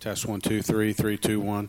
Test one, two, three, three, two, one.